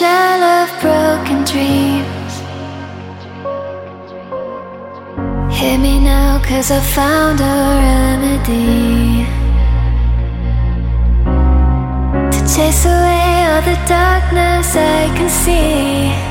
shell of broken dreams. Hit me now, cause I found a remedy to chase away all the darkness I can see.